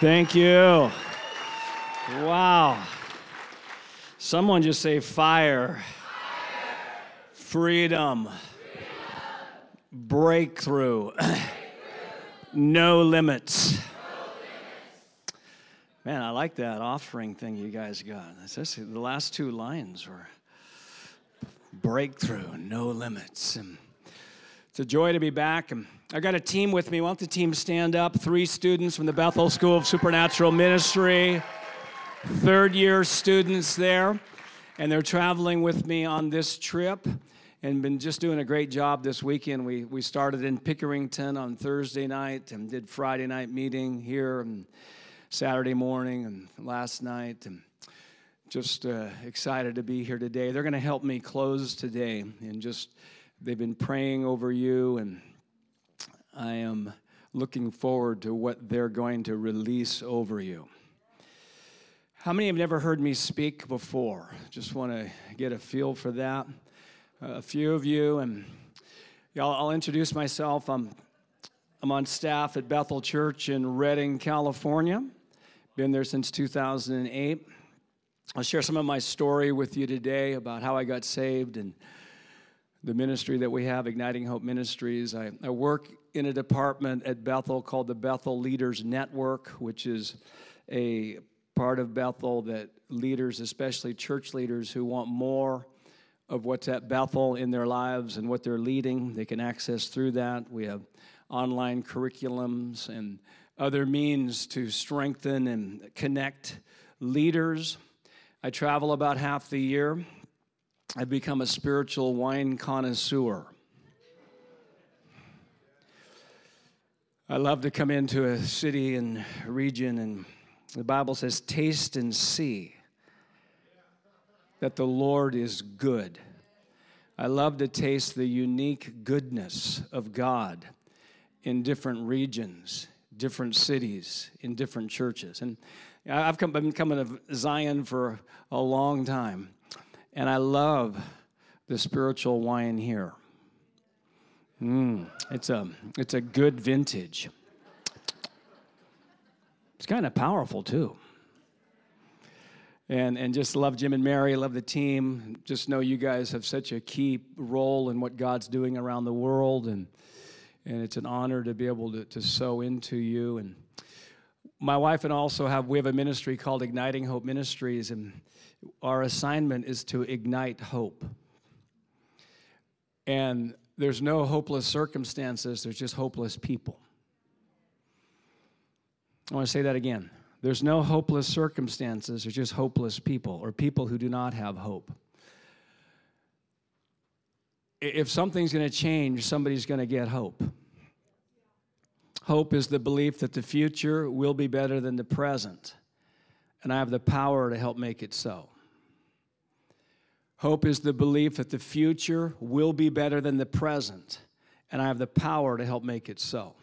Thank you. Wow. Someone just say fire, freedom, breakthrough, no limits. Man, I like that offering thing you guys got. Especially the last two lines were breakthrough, no limits. And it's a joy to be back. And I got a team with me. Why don't the team stand up? Three students from the Bethel School of Supernatural Ministry, third year students there. And they're traveling with me on this trip and been just doing a great job this weekend. We, we started in Pickerington on Thursday night and did Friday night meeting here and Saturday morning and last night. And just uh, excited to be here today. They're going to help me close today and just they've been praying over you and I am looking forward to what they're going to release over you. How many have never heard me speak before? Just want to get a feel for that. Uh, a few of you, and I'll, I'll introduce myself. I'm, I'm on staff at Bethel Church in Redding, California. Been there since 2008. I'll share some of my story with you today about how I got saved and the ministry that we have, Igniting Hope Ministries. I, I work in a department at Bethel called the Bethel Leaders Network, which is a part of Bethel that leaders, especially church leaders who want more of what's at Bethel in their lives and what they're leading, they can access through that. We have online curriculums and other means to strengthen and connect leaders. I travel about half the year. I've become a spiritual wine connoisseur. I love to come into a city and region, and the Bible says, Taste and see that the Lord is good. I love to taste the unique goodness of God in different regions, different cities, in different churches. And I've come, been coming to Zion for a long time, and I love the spiritual wine here. Mm, it's a it's a good vintage. It's kind of powerful too. And and just love Jim and Mary, love the team. Just know you guys have such a key role in what God's doing around the world, and and it's an honor to be able to, to sow into you. And my wife and I also have we have a ministry called Igniting Hope Ministries, and our assignment is to ignite hope. And there's no hopeless circumstances, there's just hopeless people. I want to say that again. There's no hopeless circumstances, there's just hopeless people or people who do not have hope. If something's going to change, somebody's going to get hope. Hope is the belief that the future will be better than the present, and I have the power to help make it so. Hope is the belief that the future will be better than the present, and I have the power to help make it so.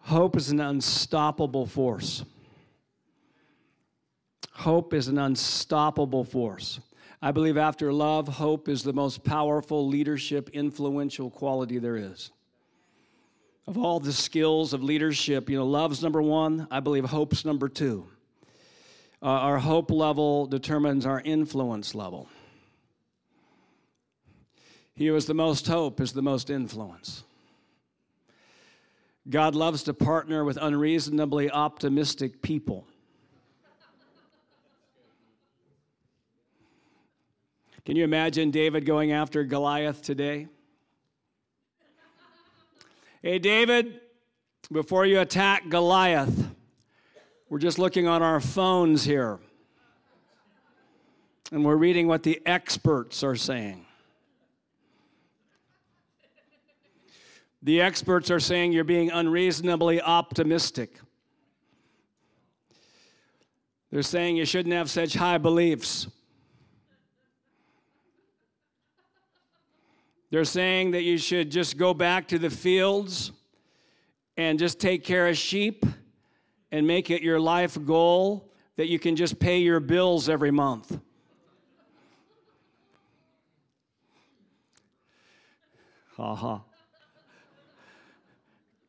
Hope is an unstoppable force. Hope is an unstoppable force. I believe after love, hope is the most powerful leadership, influential quality there is. Of all the skills of leadership, you know, love's number one. I believe hope's number two. Uh, our hope level determines our influence level. He who has the most hope is the most influence. God loves to partner with unreasonably optimistic people. Can you imagine David going after Goliath today? Hey, David, before you attack Goliath, we're just looking on our phones here and we're reading what the experts are saying. The experts are saying you're being unreasonably optimistic. They're saying you shouldn't have such high beliefs. They're saying that you should just go back to the fields and just take care of sheep and make it your life goal that you can just pay your bills every month. Uh-huh. Ha ha.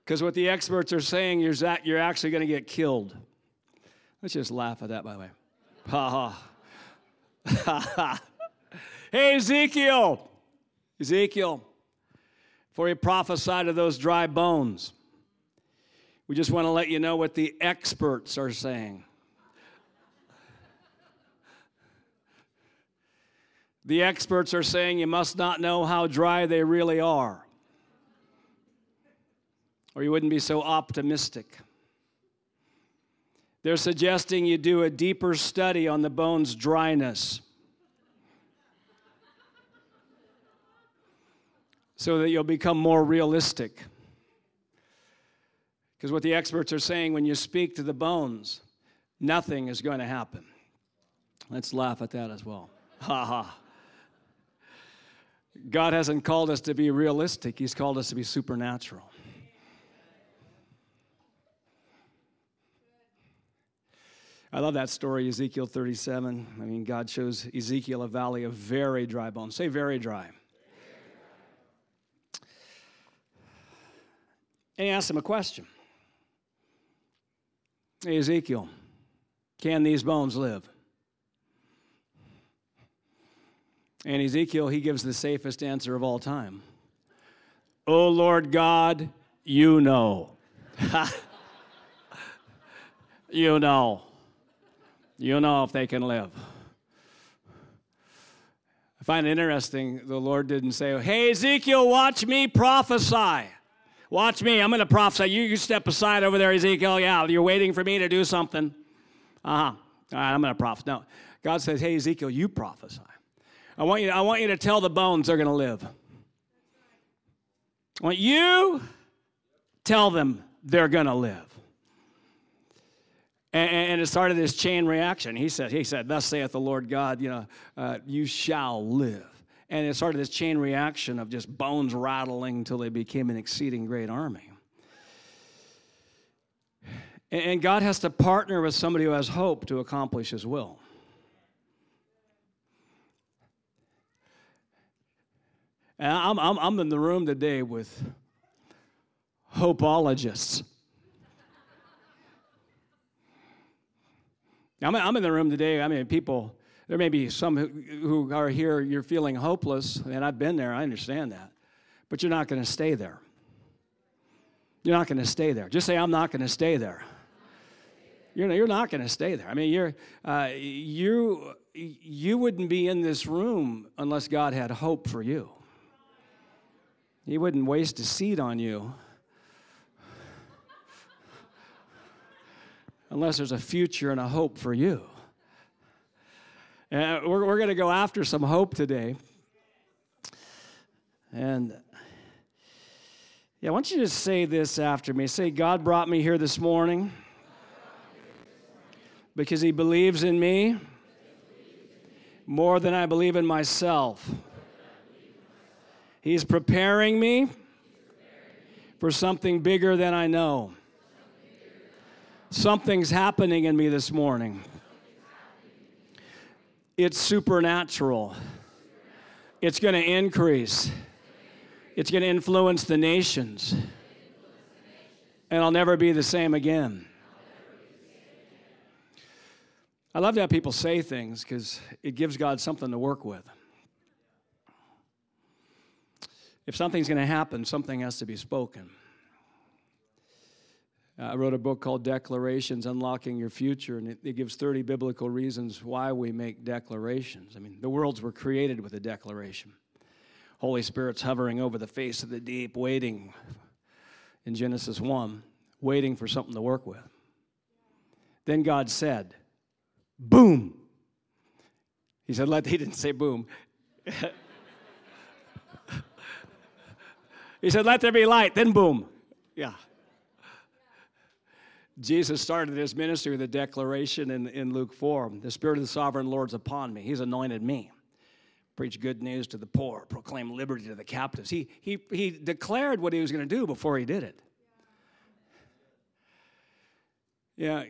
Because what the experts are saying, is that you're actually going to get killed. Let's just laugh at that, by the way. Ha ha. Ha ha. Hey, Ezekiel. Ezekiel, For he prophesied to those dry bones, we just want to let you know what the experts are saying. The experts are saying you must not know how dry they really are, or you wouldn't be so optimistic. They're suggesting you do a deeper study on the bone's dryness so that you'll become more realistic. Because what the experts are saying when you speak to the bones, nothing is going to happen. Let's laugh at that as well. Ha ha. God hasn't called us to be realistic, He's called us to be supernatural. I love that story, Ezekiel 37. I mean, God shows Ezekiel a valley of very dry bones. Say, very dry. And he asks him a question Hey, Ezekiel, can these bones live? And Ezekiel, he gives the safest answer of all time. Oh Lord God, you know. you know. You know if they can live. I find it interesting the Lord didn't say, Hey, Ezekiel, watch me prophesy. Watch me. I'm going to prophesy. You, you step aside over there, Ezekiel. Yeah, you're waiting for me to do something. Uh huh. All right, I'm going to prophesy. No. God says, Hey, Ezekiel, you prophesy. I want you, I want you to tell the bones they're going to live. I want you tell them they're going to live. And, and, it started this chain reaction. He said, he said, thus saith the Lord God, you know, uh, you shall live. And it started this chain reaction of just bones rattling until they became an exceeding great army. And God has to partner with somebody who has hope to accomplish his will. And I'm, I'm, I'm in the room today with hopeologists. I'm, I'm in the room today. I mean, people there may be some who are here, you're feeling hopeless, and I've been there, I understand that. But you're not going to stay there. You're not going to stay there. Just say, I'm not going to stay there. You're, you're not going to stay there. I mean, you're, uh, you, you wouldn't be in this room unless God had hope for you. He wouldn't waste a seat on you unless there's a future and a hope for you. Uh, we're we're going to go after some hope today. And yeah, I want you to say this after me. Say, God brought me here this morning because He believes in me more than I believe in myself. He's preparing me for something bigger than I know. Something's happening in me this morning. It's supernatural. It's going to increase. It's going to influence the nations. And I'll never be the same again. I love to have people say things because it gives God something to work with. If something's going to happen, something has to be spoken. Uh, I wrote a book called Declarations Unlocking Your Future, and it, it, gives 30 biblical reasons why we make declarations. I mean, the worlds were created with a declaration. Holy Spirit's hovering over the face of the deep, waiting in Genesis 1, waiting for something to work with. Then God said, Boom. He said, let, he didn't say boom. he said, Let there be light, then boom. Yeah. Jesus started his ministry with a declaration in, in Luke 4 The Spirit of the sovereign Lord's upon me. He's anointed me. Preach good news to the poor, proclaim liberty to the captives. He, he, he declared what he was going to do before he did it. Yeah,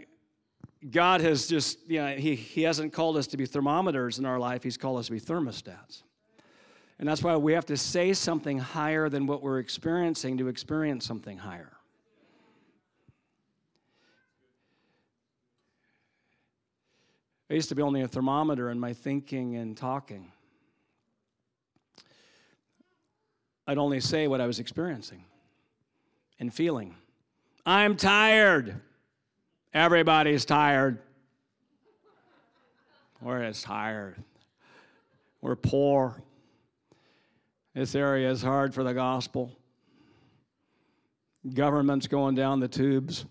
God has just, you know, he, he hasn't called us to be thermometers in our life, He's called us to be thermostats. And that's why we have to say something higher than what we're experiencing to experience something higher. I used to be only a thermometer in my thinking and talking. I'd only say what I was experiencing and feeling. I'm tired. Everybody's tired. We're as tired. We're poor. This area is hard for the gospel. Government's going down the tubes.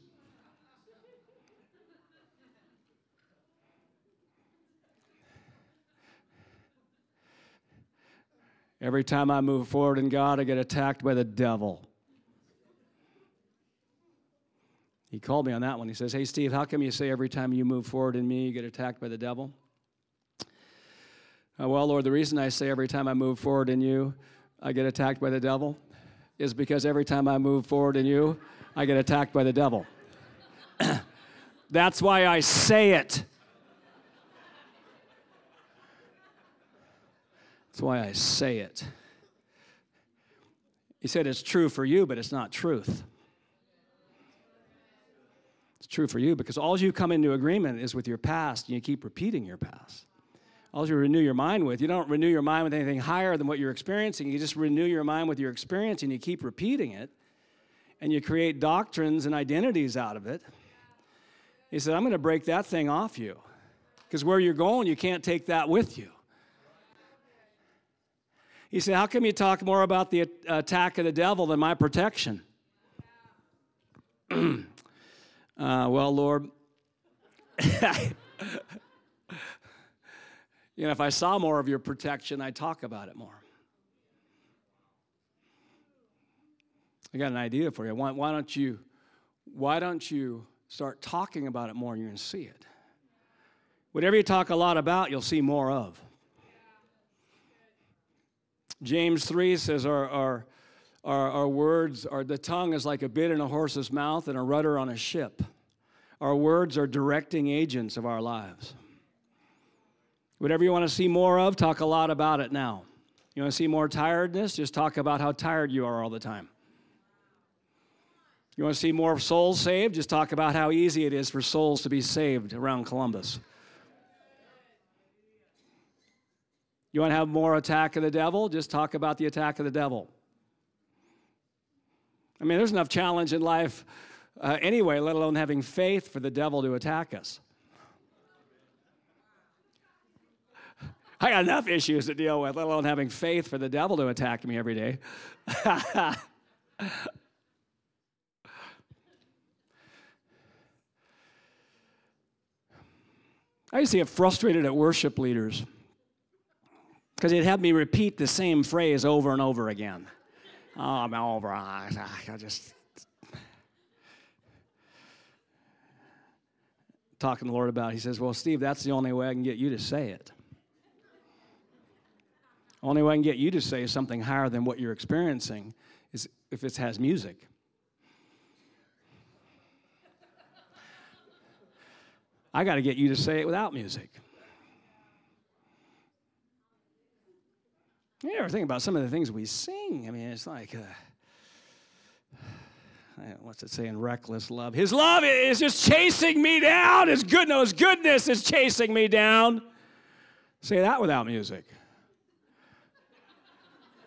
Every time I move forward in God, I get attacked by the devil. He called me on that one. He says, Hey, Steve, how come you say every time you move forward in me, you get attacked by the devil? Uh, well, Lord, the reason I say every time I move forward in you, I get attacked by the devil is because every time I move forward in you, I get attacked by the devil. That's why I say it. That's why I say it. He said it's true for you, but it's not truth. It's true for you because all you come into agreement is with your past and you keep repeating your past. All you renew your mind with, you don't renew your mind with anything higher than what you're experiencing. You just renew your mind with your experience and you keep repeating it and you create doctrines and identities out of it. He said, I'm going to break that thing off you because where you're going, you can't take that with you. He said, How come you talk more about the attack of the devil than my protection? uh, well, Lord, you know, if I saw more of your protection, I'd talk about it more. I got an idea for you. Why, why don't you why don't you start talking about it more and you're going to see it? Whatever you talk a lot about, you'll see more of. James 3 says, our, our, our, our words are the tongue is like a bit in a horse's mouth and a rudder on a ship. Our words are directing agents of our lives. Whatever you want to see more of, talk a lot about it now. You want to see more tiredness? Just talk about how tired you are all the time. You want to see more souls saved? Just talk about how easy it is for souls to be saved around Columbus. You want to have more attack of the devil? Just talk about the attack of the devil. I mean, there's enough challenge in life uh, anyway, let alone having faith for the devil to attack us. I got enough issues to deal with, let alone having faith for the devil to attack me every day. I used to get frustrated at worship leaders because he'd have me repeat the same phrase over and over again. Oh, I'm over. I just talking to the Lord about. It. He says, "Well, Steve, that's the only way I can get you to say it. Only way I can get you to say something higher than what you're experiencing is if it has music." I got to get you to say it without music. You ever think about some of the things we sing? I mean, it's like, uh, what's it saying? Reckless love. His love is just chasing me down. His goodness, goodness is chasing me down. Say that without music.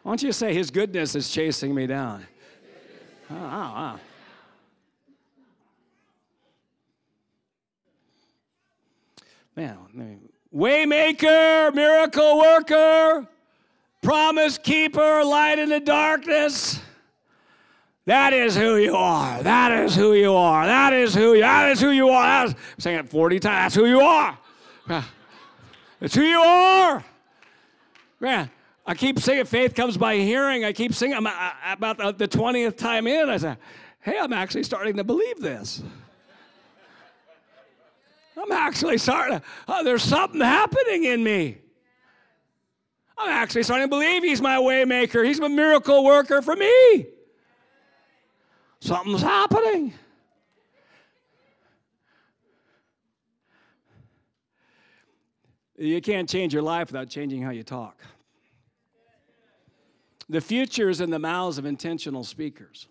Why don't you say, His goodness is chasing me down? Oh, oh, oh. Man, waymaker, miracle worker, promise keeper, light in the darkness. That is who you are. That is who you are. That is who you, that is who you are. I'm saying it 40 times. That's who you are. It's who you are. Man, I keep saying faith comes by hearing. I keep singing. I'm about the 20th time in. I said, hey, I'm actually starting to believe this. I'm actually starting to, oh, there's something happening in me. I'm actually starting to believe he's my waymaker. He's a miracle worker for me. Something's happening. You can't change your life without changing how you talk. The future is in the mouths of intentional speakers.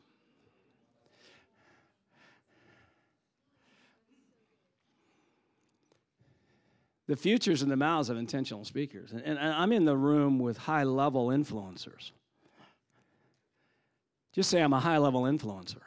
The future's in the mouths of intentional speakers. And, and I'm in the room with high level influencers. Just say I'm a high level influencer.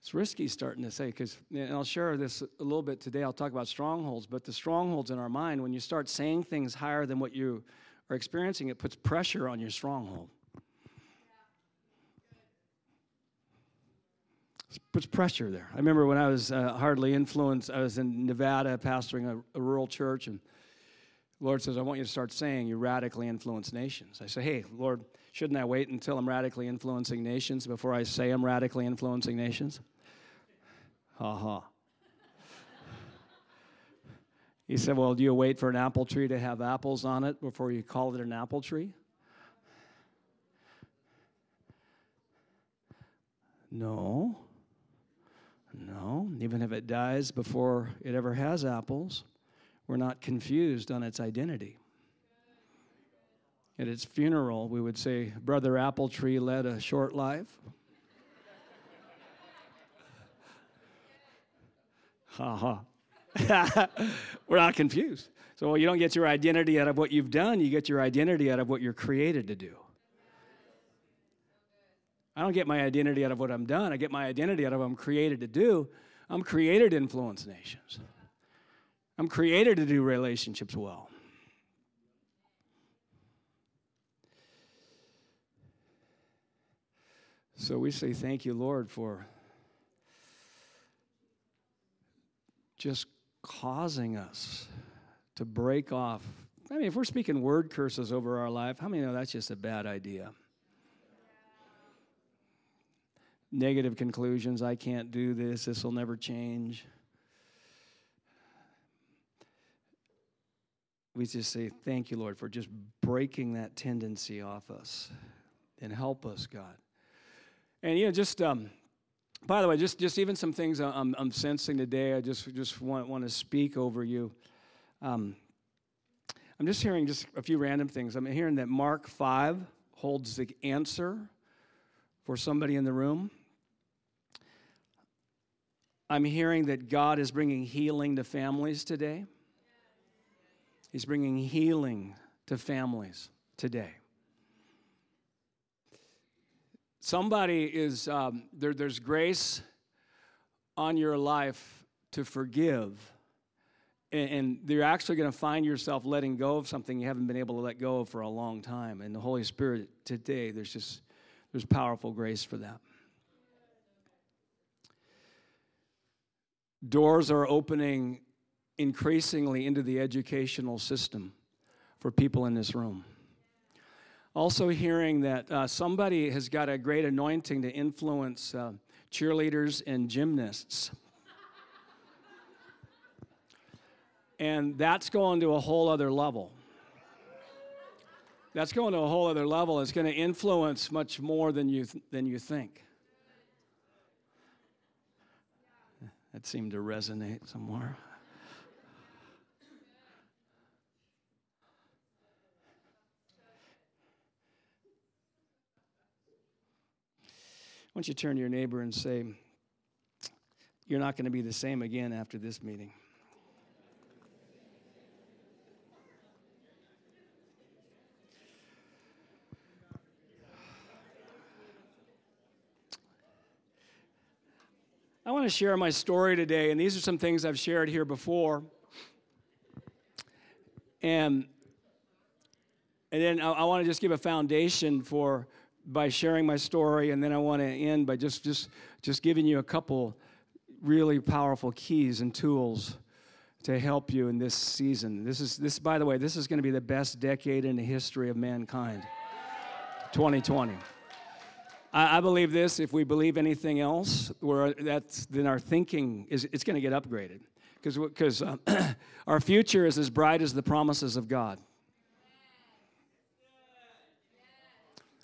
It's risky starting to say, because and I'll share this a little bit today. I'll talk about strongholds, but the strongholds in our mind, when you start saying things higher than what you are experiencing, it puts pressure on your stronghold. Puts pressure there. I remember when I was uh, hardly influenced, I was in Nevada pastoring a, a rural church, and the Lord says, I want you to start saying you radically influence nations. I say, hey, Lord, shouldn't I wait until I'm radically influencing nations before I say I'm radically influencing nations? Ha ha. He said, Well, do you wait for an apple tree to have apples on it before you call it an apple tree? No. No. Even if it dies before it ever has apples, we're not confused on its identity. At its funeral, we would say, Brother Apple Tree led a short life. Ha ha. We're not confused. So you don't get your identity out of what you've done, you get your identity out of what you're created to do. I don't get my identity out of what I'm done. I get my identity out of what I'm created to do. I'm created to influence nations. I'm created to do relationships well. So we say, Thank you, Lord, for just causing us to break off. I mean, if we're speaking word curses over our life, how many know that's just a bad idea? Negative conclusions I can't do this, this will never change. We just say, Thank you, Lord, for just breaking that tendency off us and help us, God. And, you know, just. Um, by the way, just, just even some things I'm, I'm sensing today, I just, just want, want to speak over you. Um, I'm just hearing just a few random things. I'm hearing that Mark 5 holds the answer for somebody in the room. I'm hearing that God is bringing healing to families today. He's bringing healing to families today. Somebody is, um, there, there's grace on your life to forgive. And, and you're actually going to find yourself letting go of something you haven't been able to let go of for a long time. And the Holy Spirit today, there's just, there's powerful grace for that. Doors are opening increasingly into the educational system for people in this room. Also, hearing that uh, somebody has got a great anointing to influence uh, cheerleaders and gymnasts. and that's going to a whole other level. That's going to a whole other level. It's going to influence much more than you, th- than you think. That seemed to resonate somewhere. Why don't you turn to your neighbor and say, You're not going to be the same again after this meeting. I want to share my story today, and these are some things I've shared here before. And, and then I, I want to just give a foundation for by sharing my story, and then I want to end by just, just, just giving you a couple really powerful keys and tools to help you in this season. This is this, by the way, this is going to be the best decade in the history of mankind. 2020. I, believe this. If we believe anything else, where that's then our thinking is it's going to get upgraded because because uh, our future is as bright as the promises of God.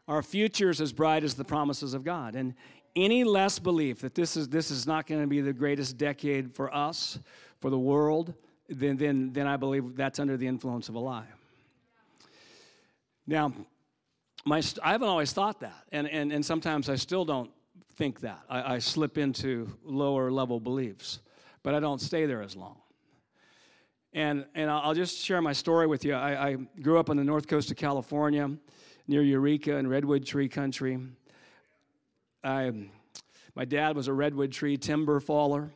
Our future is as bright as the promises of God. And any less belief that this is, this is not going to be the greatest decade for us, for the world, then, then, then I believe that's under the influence of a lie. Now, my, I haven't always thought that, and, and, and sometimes I still don't think that. I, I slip into lower level beliefs, but I don't stay there as long. And, and I'll just share my story with you. I, I grew up on the north coast of California, near Eureka and redwood tree country. I, my dad was a redwood tree timber faller.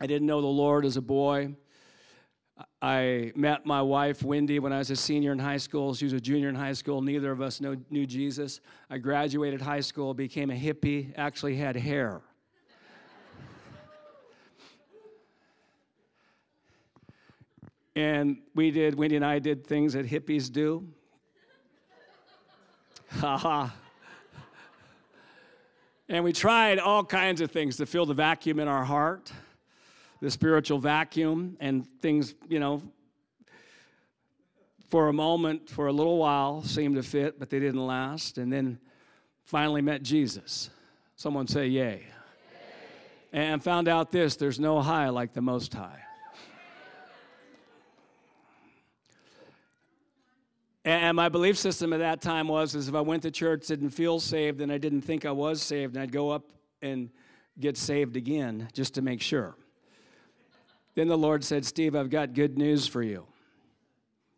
I didn't know the Lord as a boy. I met my wife, Wendy, when I was a senior in high school. She was a junior in high school. Neither of us know, knew Jesus. I graduated high school, became a hippie, actually had hair. and we did, Wendy and I did things that hippies do. Ha ha. And we tried all kinds of things to fill the vacuum in our heart the spiritual vacuum and things, you know, for a moment, for a little while, seemed to fit, but they didn't last. And then finally met Jesus. Someone say, Yay. Yay. And found out this there's no high like the Most High. And my belief system at that time was is if I went to church, didn't feel saved, and I didn't think I was saved, and I'd go up and get saved again just to make sure. Then the Lord said, Steve, I've got good news for you.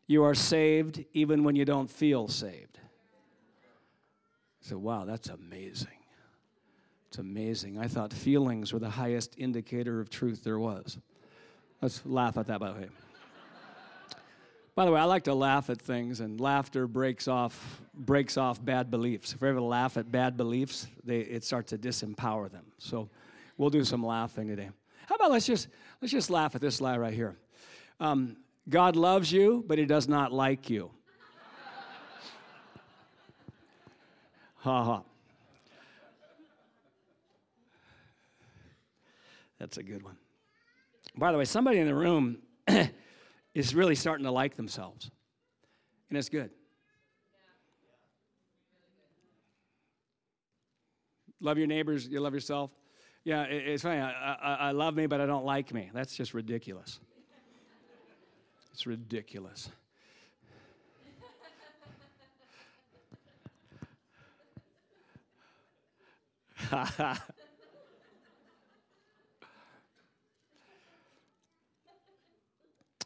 You are saved even when you don't feel saved. I said, wow, that's amazing. It's amazing. I thought feelings were the highest indicator of truth there was. Let's laugh at that, by the way. By the way, I like to laugh at things, and laughter breaks off breaks off bad beliefs. If we ever laugh at bad beliefs, they, it starts to disempower them. So, we'll do some laughing today. How about let's just let's just laugh at this lie right here. Um, God loves you, but He does not like you. ha ha. That's a good one. By the way, somebody in the room is really starting to like themselves, and it's good. Love your neighbors, you love yourself. Yeah, it's funny. I, I, I love me, but I don't like me. That's just ridiculous. It's ridiculous.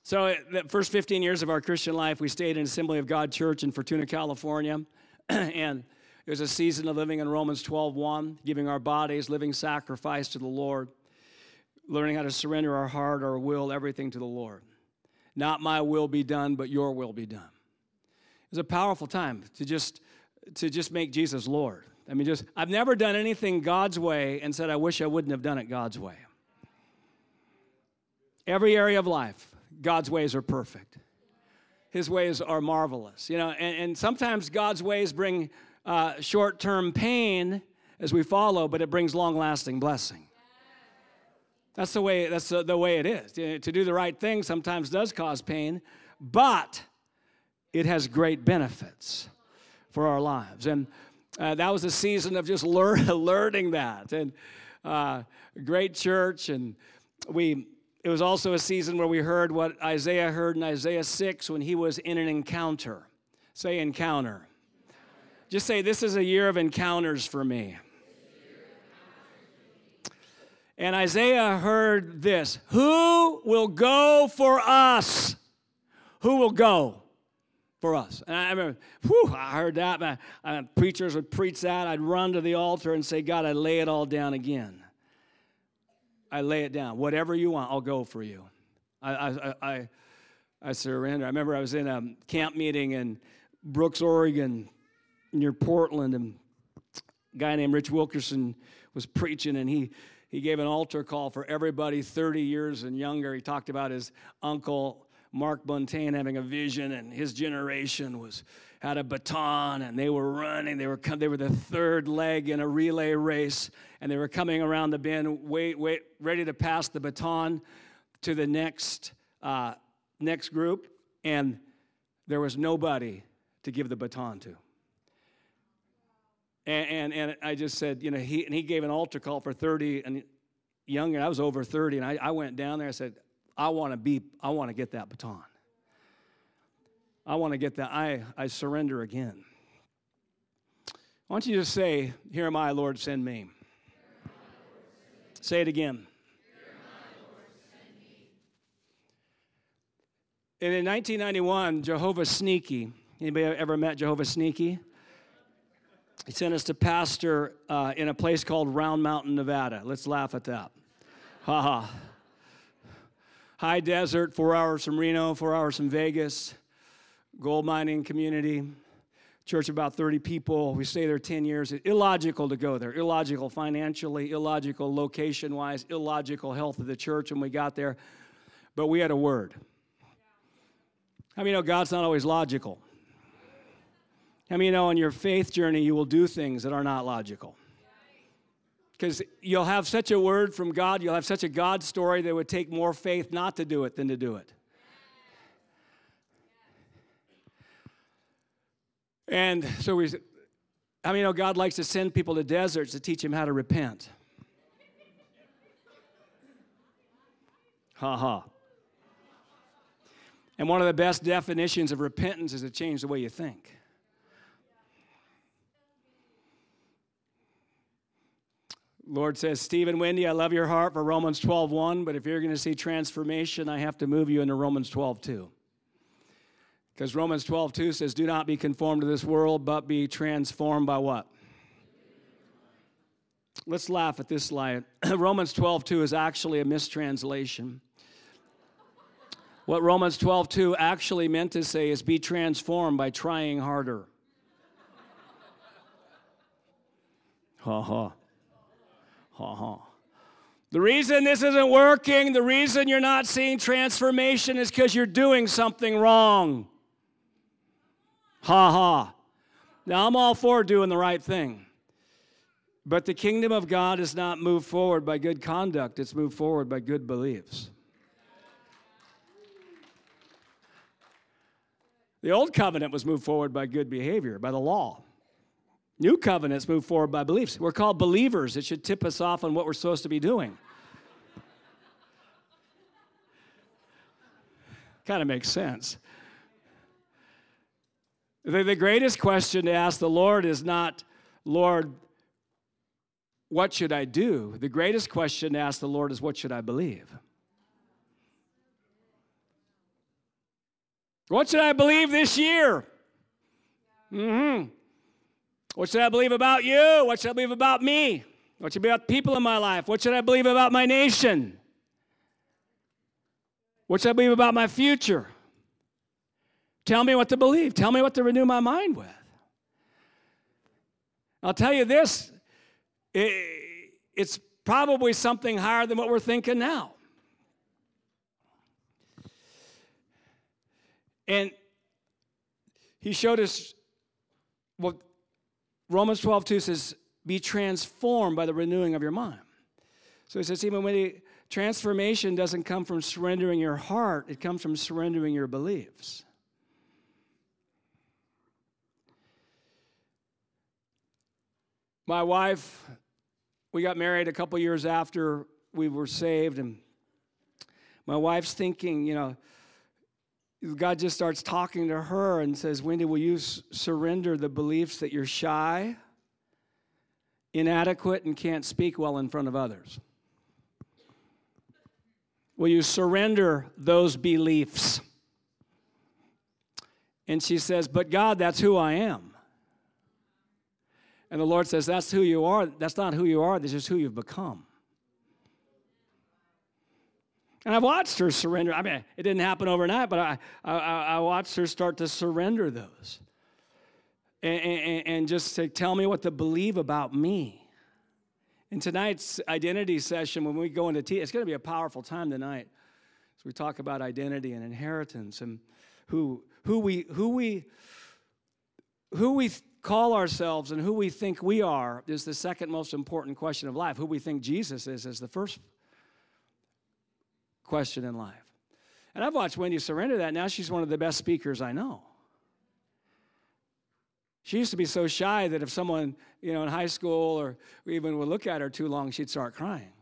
so, the first 15 years of our Christian life, we stayed in Assembly of God Church in Fortuna, California. and there's a season of living in Romans 12:1, giving our bodies living sacrifice to the Lord, learning how to surrender our heart, our will, everything to the Lord. Not my will be done, but your will be done. It was a powerful time to just to just make Jesus Lord. I mean, just I've never done anything God's way and said I wish I wouldn't have done it God's way. Every area of life, God's ways are perfect. His ways are marvelous. You know, and, and sometimes God's ways bring uh, short term pain as we follow, but it brings long lasting blessing. That's the way, that's the, way it is. To do the right thing sometimes does cause pain, but it has great benefits for our lives. And uh, that was a season of just learn, learning that. And uh, great church. And we, it was also a season where we heard what Isaiah heard in Isaiah 6 when he was in an encounter. Say encounter. Just say, This is a year of encounters for me. And Isaiah heard this Who will go for us? Who will go for us? And I remember, whew, I heard that. My, uh, preachers would preach that. I'd run to the altar and say, God, I lay it all down again. I lay it down. Whatever you want, I'll go for you. I, I, I, I surrender. I remember I was in a camp meeting in Brooks, Oregon, near Portland, and a guy named Rich Wilkerson was preaching, and he he gave an altar call for everybody 30 years and younger. He talked about his uncle Mark Buntain having a vision, and his generation was had a baton, and they were running. They were they were the third leg in a relay race, and they were coming around the bend, wait, wait, ready to pass the baton to the next uh, next group, and there was nobody to give the baton to. And, and, and I just said, you know, he, and he gave an altar call for 30 and younger. I was over 30, and I, I went down there. I said, I want to be, I want to get that baton. I want to get that. I, I surrender again. Why don't you just say, Here am I, Lord, send me. Say it again. And in 1991, Jehovah Sneaky, anybody ever met Jehovah Sneaky? He sent us to pastor uh, in a place called Round Mountain, Nevada. Let's laugh at that. Ha ha. High desert, four hours from Reno, four hours from Vegas, gold mining community, church about 30 people. We stay there 10 years. illogical to go there. Illogical financially, illogical location wise, illogical health of the church when we got there. But we had a word. How I many know God's not always logical? How many know on your faith journey you will do things that are not logical? Because you'll have such a word from God, you'll have such a God story that would take more faith not to do it than to do it. And so we, I mean, you know, God likes to send people to deserts to teach them how to repent. Ha ha. And one of the best definitions of repentance is to change the way you think. Lord says, Stephen Wendy, I love your heart for Romans 12 1, but if you're going to see transformation, I have to move you into Romans 12 2. Because Romans 12 2 says, Do not be conformed to this world, but be transformed by what? Let's laugh at this line. Romans 12 2 is actually a mistranslation. What Romans 12 2 actually meant to say is, Be transformed by trying harder. Ha ha. Ha. The reason this isn't working, the reason you're not seeing transformation is because you're doing something wrong. Ha ha. Now, I'm all for doing the right thing. But the kingdom of God is not moved forward by good conduct, it's moved forward by good beliefs. The old covenant was moved forward by good behavior, by the law. New covenants move forward by beliefs. We're called believers. It should tip us off on what we're supposed to be doing. kind of makes sense. The, the greatest question to ask the Lord is not, Lord, what should I do? The greatest question to ask the Lord is, what should I believe? What should I believe this year? Mm-hmm. What should I believe about you? What should I believe about me? What should I believe about people in my life? What should I believe about my nation? What should I believe about my future? Tell me what to believe. Tell me what to renew my mind with. I'll tell you this it, it's probably something higher than what we're thinking now. And he showed us what Romans 12, 2 says, be transformed by the renewing of your mind. So he says, even when the transformation doesn't come from surrendering your heart, it comes from surrendering your beliefs. My wife, we got married a couple years after we were saved, and my wife's thinking, you know, God just starts talking to her and says, Wendy, will you surrender the beliefs that you're shy, inadequate, and can't speak well in front of others? Will you surrender those beliefs? And she says, But God, that's who I am. And the Lord says, That's who you are. That's not who you are, this is who you've become. And I've watched her surrender. I mean, it didn't happen overnight, but I, I, I watched her start to surrender those. And, and, and just say, tell me what to believe about me. In tonight's identity session, when we go into tea, it's going to be a powerful time tonight. as we talk about identity and inheritance and who, who, we, who, we, who we call ourselves and who we think we are is the second most important question of life. Who we think Jesus is is the first question in life. And I've watched Wendy surrender that. Now she's one of the best speakers I know. She used to be so shy that if someone, you know, in high school or even would look at her too long, she'd start crying.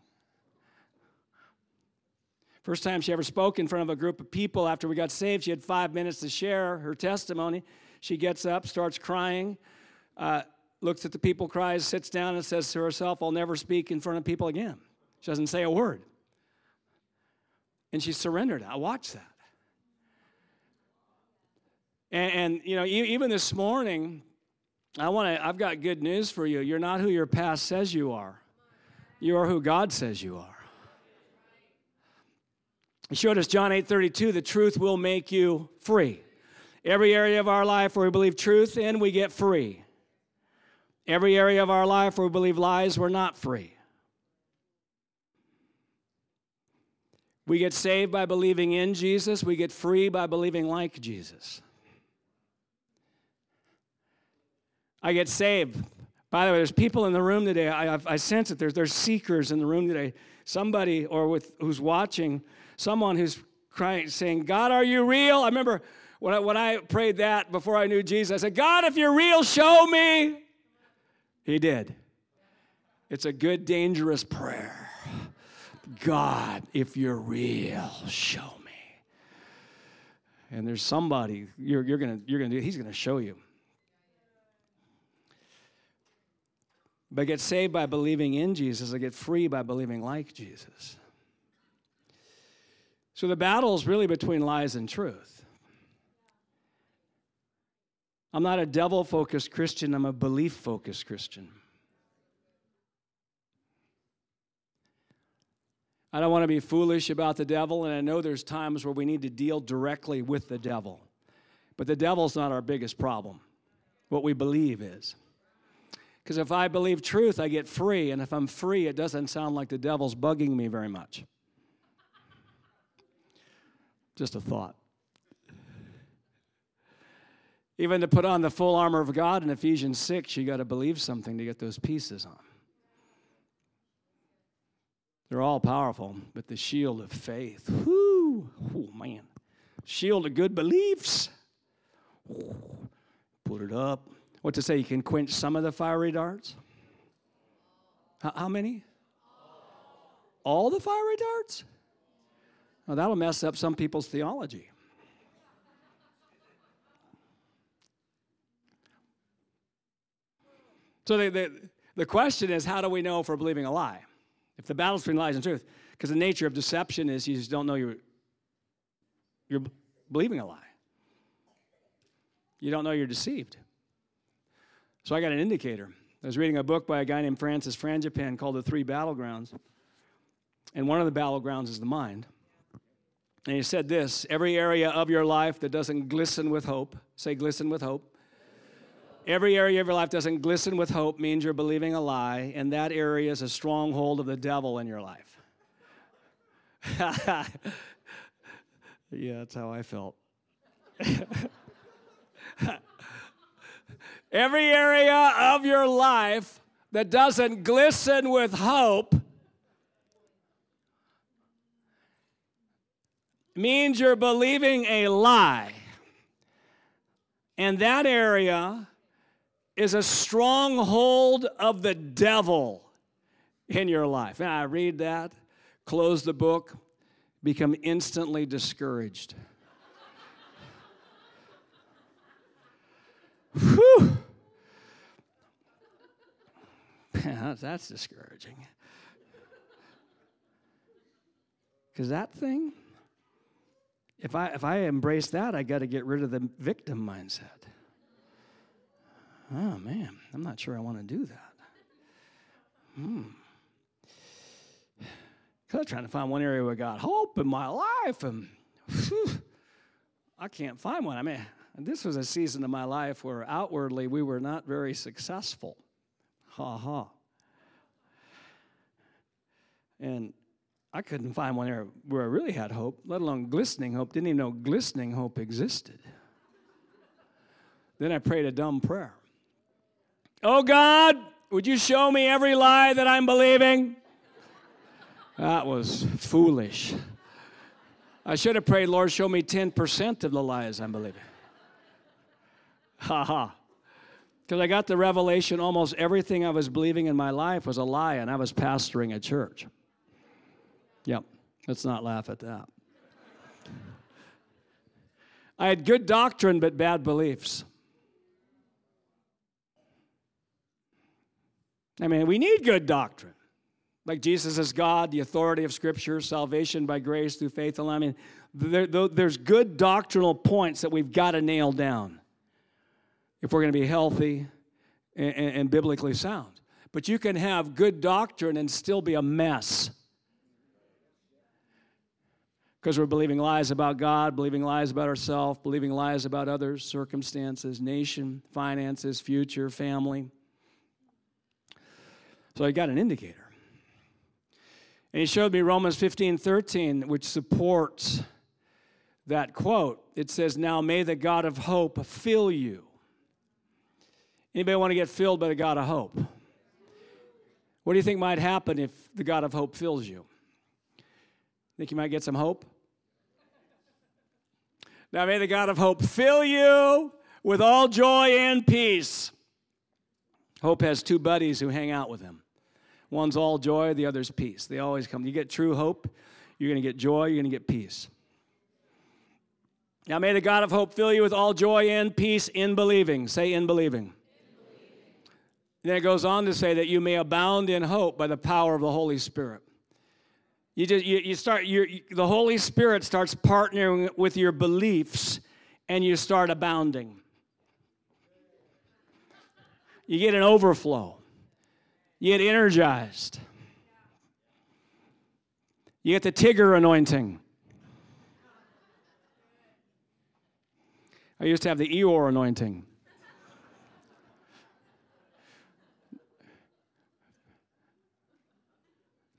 First time she ever spoke in front of a group of people after we got saved, she had five minutes to share her testimony. She gets up, starts crying, uh, looks at the people, cries, sits down, and says to herself, I'll never speak in front of people again. She doesn't say a word. And she surrendered. I watched that. And, and you know, even this morning, I want to. I've got good news for you. You're not who your past says you are. You are who God says you are. He showed us John 8 32, the truth will make you free. Every area of our life where we believe truth in, we get free. Every area of our life where we believe lies, we're not free. We get saved by believing in Jesus, we get free by believing like Jesus. I get saved. By the way, there's people in the room today. I, I sense it. There's, there's seekers in the room today. Somebody or with who's watching, someone who's crying, saying, God, are you real? I remember when I, when I prayed that before I knew Jesus, I said, God, if you're real, show me. He did. It's a good, dangerous prayer. God, if you're real, show me. And there's somebody you're, you're gonna you're gonna do. He's gonna show you. But I get saved by believing in Jesus. I get free by believing like Jesus. So the battle is really between lies and truth. I'm not a devil focused Christian, I'm a belief focused Christian. I don't want to be foolish about the devil, and I know there's times where we need to deal directly with the devil. But the devil's not our biggest problem. What we believe is. Because if I believe truth, I get free. And if I'm free, it doesn't sound like the devil's bugging me very much. Just a thought. Even to put on the full armor of God in Ephesians 6, you got to believe something to get those pieces on. They're all powerful, but the shield of faith, whoo, oh man, shield of good beliefs. Put it up, what to say? You can quench some of the fiery darts? How, many? All the fiery darts? Well, that'll mess up some people's theology. So the, the, the question is how do we know if we're believing a lie? If the battle's between lies and truth, because the nature of deception is you just don't know you're, you're believing a lie. You don't know you're deceived. So I got an indicator. I was reading a book by a guy named Francis Frangipane called The Three Battlegrounds. And one of the battlegrounds is the mind. And he said this every area of your life that doesn't glisten with hope, say glisten with hope. Every area of your life doesn't glisten with hope means you're believing a lie, and that area is a stronghold of the devil in your life. yeah, that's how I felt. Every area of your life that doesn't glisten with hope means you're believing a lie. And that area is a stronghold of the devil in your life. And I read that, close the book, become instantly discouraged. Whew. that's discouraging. Because that thing, if I, if I embrace that, I got to get rid of the victim mindset. Oh, man, I'm not sure I want to do that. Hmm. Because I'm trying to find one area where God hope in my life, and whew, I can't find one. I mean, this was a season of my life where outwardly we were not very successful. Ha ha. And I couldn't find one area where I really had hope, let alone glistening hope. Didn't even know glistening hope existed. then I prayed a dumb prayer. Oh God, would you show me every lie that I'm believing? That was foolish. I should have prayed, Lord, show me 10% of the lies I'm believing. Ha ha. Because I got the revelation almost everything I was believing in my life was a lie, and I was pastoring a church. Yep, let's not laugh at that. I had good doctrine, but bad beliefs. I mean, we need good doctrine. like Jesus is God, the authority of Scripture, salvation by grace through faith alone. I mean, there, there's good doctrinal points that we've got to nail down if we're going to be healthy and, and, and biblically sound. But you can have good doctrine and still be a mess because we're believing lies about God, believing lies about ourselves, believing lies about others, circumstances, nation, finances, future, family. So I got an indicator. And he showed me Romans 15 13, which supports that quote. It says, Now may the God of hope fill you. Anybody want to get filled by the God of hope? What do you think might happen if the God of hope fills you? Think you might get some hope? Now may the God of hope fill you with all joy and peace. Hope has two buddies who hang out with him. One's all joy, the other's peace. They always come. You get true hope, you're going to get joy, you're going to get peace. Now may the God of hope fill you with all joy and peace in believing. Say in believing. then it goes on to say that you may abound in hope by the power of the Holy Spirit. You just you, you start you, the Holy Spirit starts partnering with your beliefs and you start abounding. You get an overflow. You get energized. You get the Tigger anointing. I used to have the Eeyore anointing.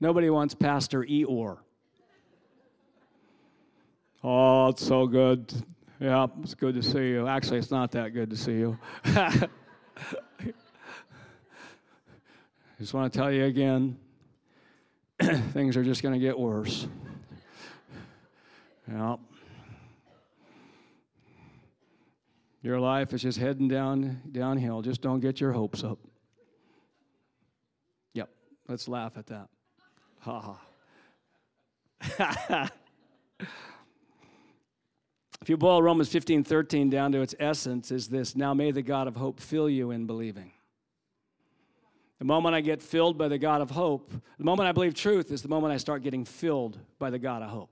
Nobody wants Pastor Eeyore. Oh, it's so good. Yeah, it's good to see you. Actually, it's not that good to see you. just want to tell you again things are just going to get worse. Yeah. Your life is just heading down downhill. Just don't get your hopes up. Yep, let's laugh at that. Ha ha. if you boil Romans 15 13 down to its essence, is this now may the God of hope fill you in believing. The moment I get filled by the God of hope, the moment I believe truth is the moment I start getting filled by the God of hope.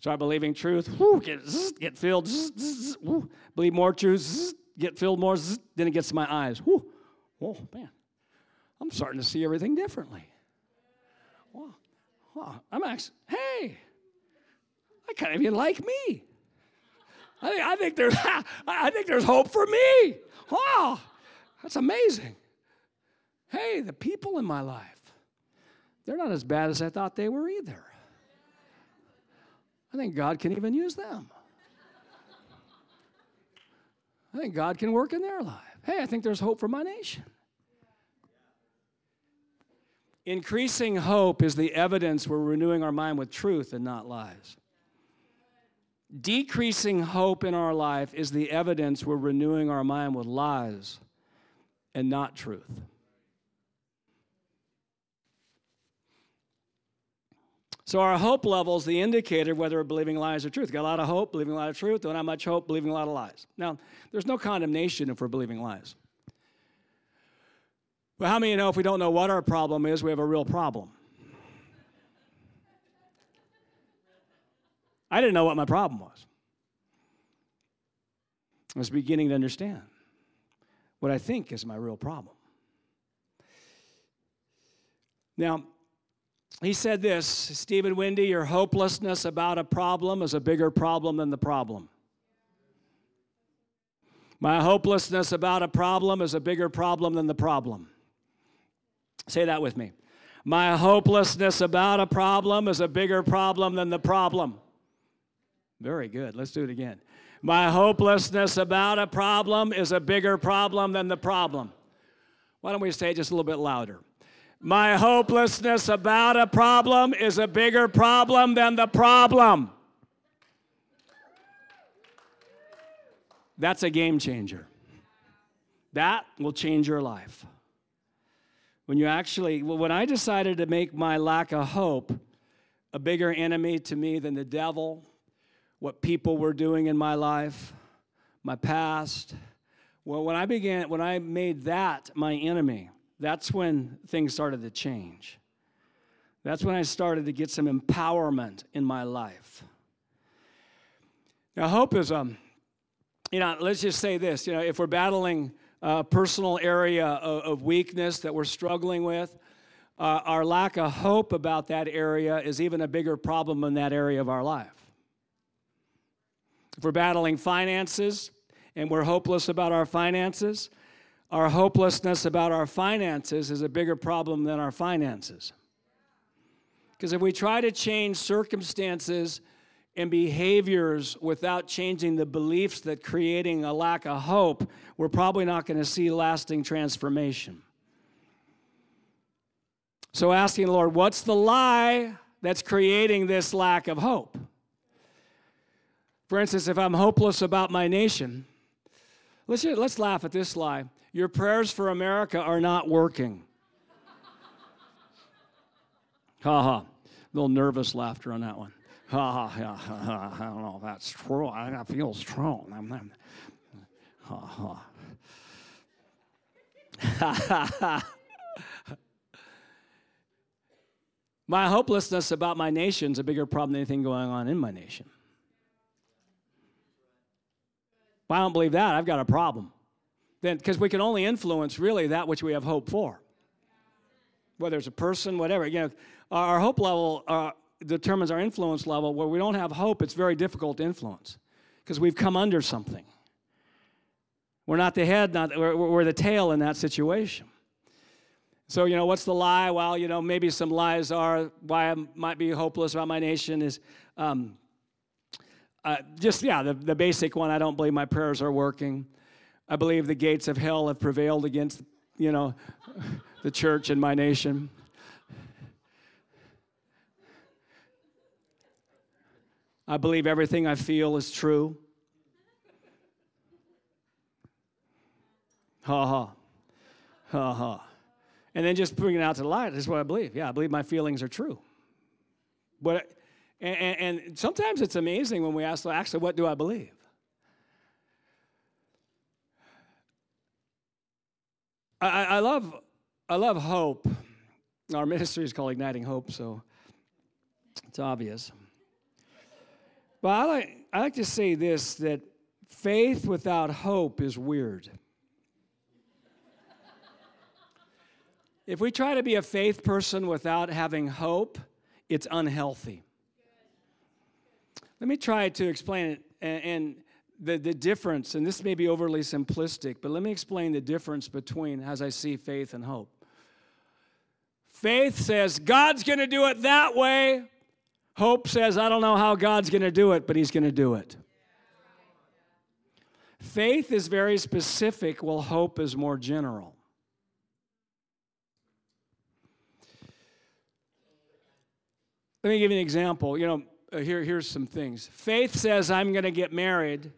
Start believing truth, get, get filled, believe more truth, get filled more, then it gets to my eyes. Whoo, oh man, I'm starting to see everything differently. Wow, wow. I'm actually, hey, I kind of even like me. I think, I think there's I think there's hope for me. Wow, that's amazing. Hey, the people in my life, they're not as bad as I thought they were either. I think God can even use them. I think God can work in their life. Hey, I think there's hope for my nation. Increasing hope is the evidence we're renewing our mind with truth and not lies. Decreasing hope in our life is the evidence we're renewing our mind with lies and not truth. So our hope level is the indicator whether we're believing lies or truth. Got a lot of hope, believing a lot of truth. Don't have much hope, believing a lot of lies. Now, there's no condemnation if we're believing lies. But how many know if we don't know what our problem is, we have a real problem? I didn't know what my problem was. I was beginning to understand what I think is my real problem. Now, he said this Steve and Wendy, your hopelessness about a problem is a bigger problem than the problem. My hopelessness about a problem is a bigger problem than the problem. Say that with me. My hopelessness about a problem is a bigger problem than the problem. Very good. Let's do it again. My hopelessness about a problem is a bigger problem than the problem. Why don't we say it just a little bit louder? My hopelessness about a problem is a bigger problem than the problem. That's a game changer. That will change your life. When you actually, when I decided to make my lack of hope a bigger enemy to me than the devil, what people were doing in my life, my past, well, when I began, when I made that my enemy, that's when things started to change. That's when I started to get some empowerment in my life. Now, hope is, um, you know, let's just say this, you know, if we're battling a personal area of, weakness that we're struggling with, uh, our lack of hope about that area is even a bigger problem in that area of our life. If we're battling finances and we're hopeless about our finances, our hopelessness about our finances is a bigger problem than our finances. Because if we try to change circumstances and behaviors without changing the beliefs that creating a lack of hope, we're probably not going to see lasting transformation. So, asking the Lord, what's the lie that's creating this lack of hope? For instance, if I'm hopeless about my nation, let's, let's laugh at this lie. Your prayers for America are not working. ha ha. Little nervous laughter on that one. Ha ha, ha, ha. I don't know if that's true. I feel strong. I'm, ha ha. My hopelessness about my nation is a bigger problem than anything going on in my nation. If I don't believe that, I've got a problem. Then, because we can only influence really that which we have hope for. Whether it's a person, whatever. You know, our hope level uh, determines our influence level. Where we don't have hope, it's very difficult to influence because we've come under something. We're not the head, not we're, we're the tail in that situation. So, you know, what's the lie? Well, you know, maybe some lies are why I might be hopeless about my nation is um, uh, just, yeah, the, the basic one I don't believe my prayers are working. I believe the gates of hell have prevailed against, you know, the church and my nation. I believe everything I feel is true. Ha ha. Ha ha and then just bring it out to the light. Is what I believe. Yeah, I believe my feelings are true. But and, and sometimes it's amazing when we ask, actually, what do I believe? I, I love I love hope. Our ministry is called Igniting Hope, so it's obvious. But I like I like to say this that faith without hope is weird. If we try to be a faith person without having hope, it's unhealthy. Let me try to explain it and, the, the difference, and this may be overly simplistic, but let me explain the difference between as I see faith and hope. Faith says, God's going to do it that way. Hope says, I don't know how God's going to do it, but He's going to do it. Faith is very specific, while hope is more general. Let me give you an example. You know, uh, here, here's some things. Faith says, I'm going to get married.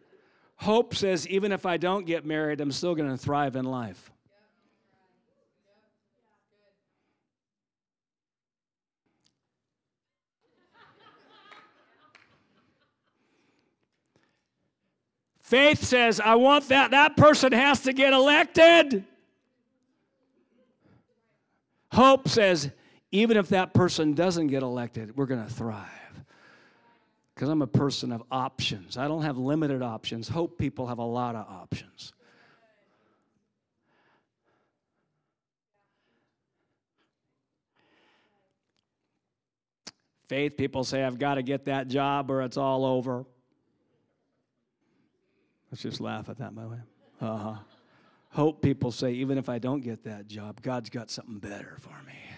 Hope says, even if I don't get married, I'm still going to thrive in life. Faith says, I want that. That person has to get elected. Hope says, even if that person doesn't get elected, we're going to thrive. Because I'm a person of options. I don't have limited options. Hope people have a lot of options. Faith people say, I've got to get that job or it's all over. Let's just laugh at that, by the way. Uh huh. Hope people say, even if I don't get that job, God's got something better for me.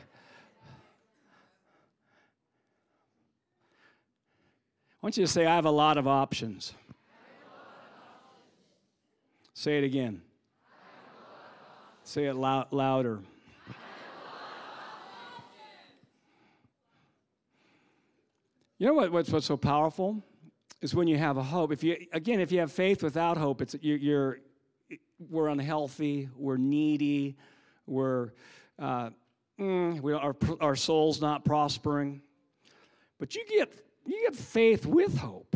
Want you to say, I have a lot of options. Say it again. Say it lou- louder. You know what, what's, what's so powerful is when you have a hope. If you again, if you have faith without hope, it's you're, you're we're unhealthy, we're needy, we're uh, mm, we, our our soul's not prospering. But you get you get faith with hope.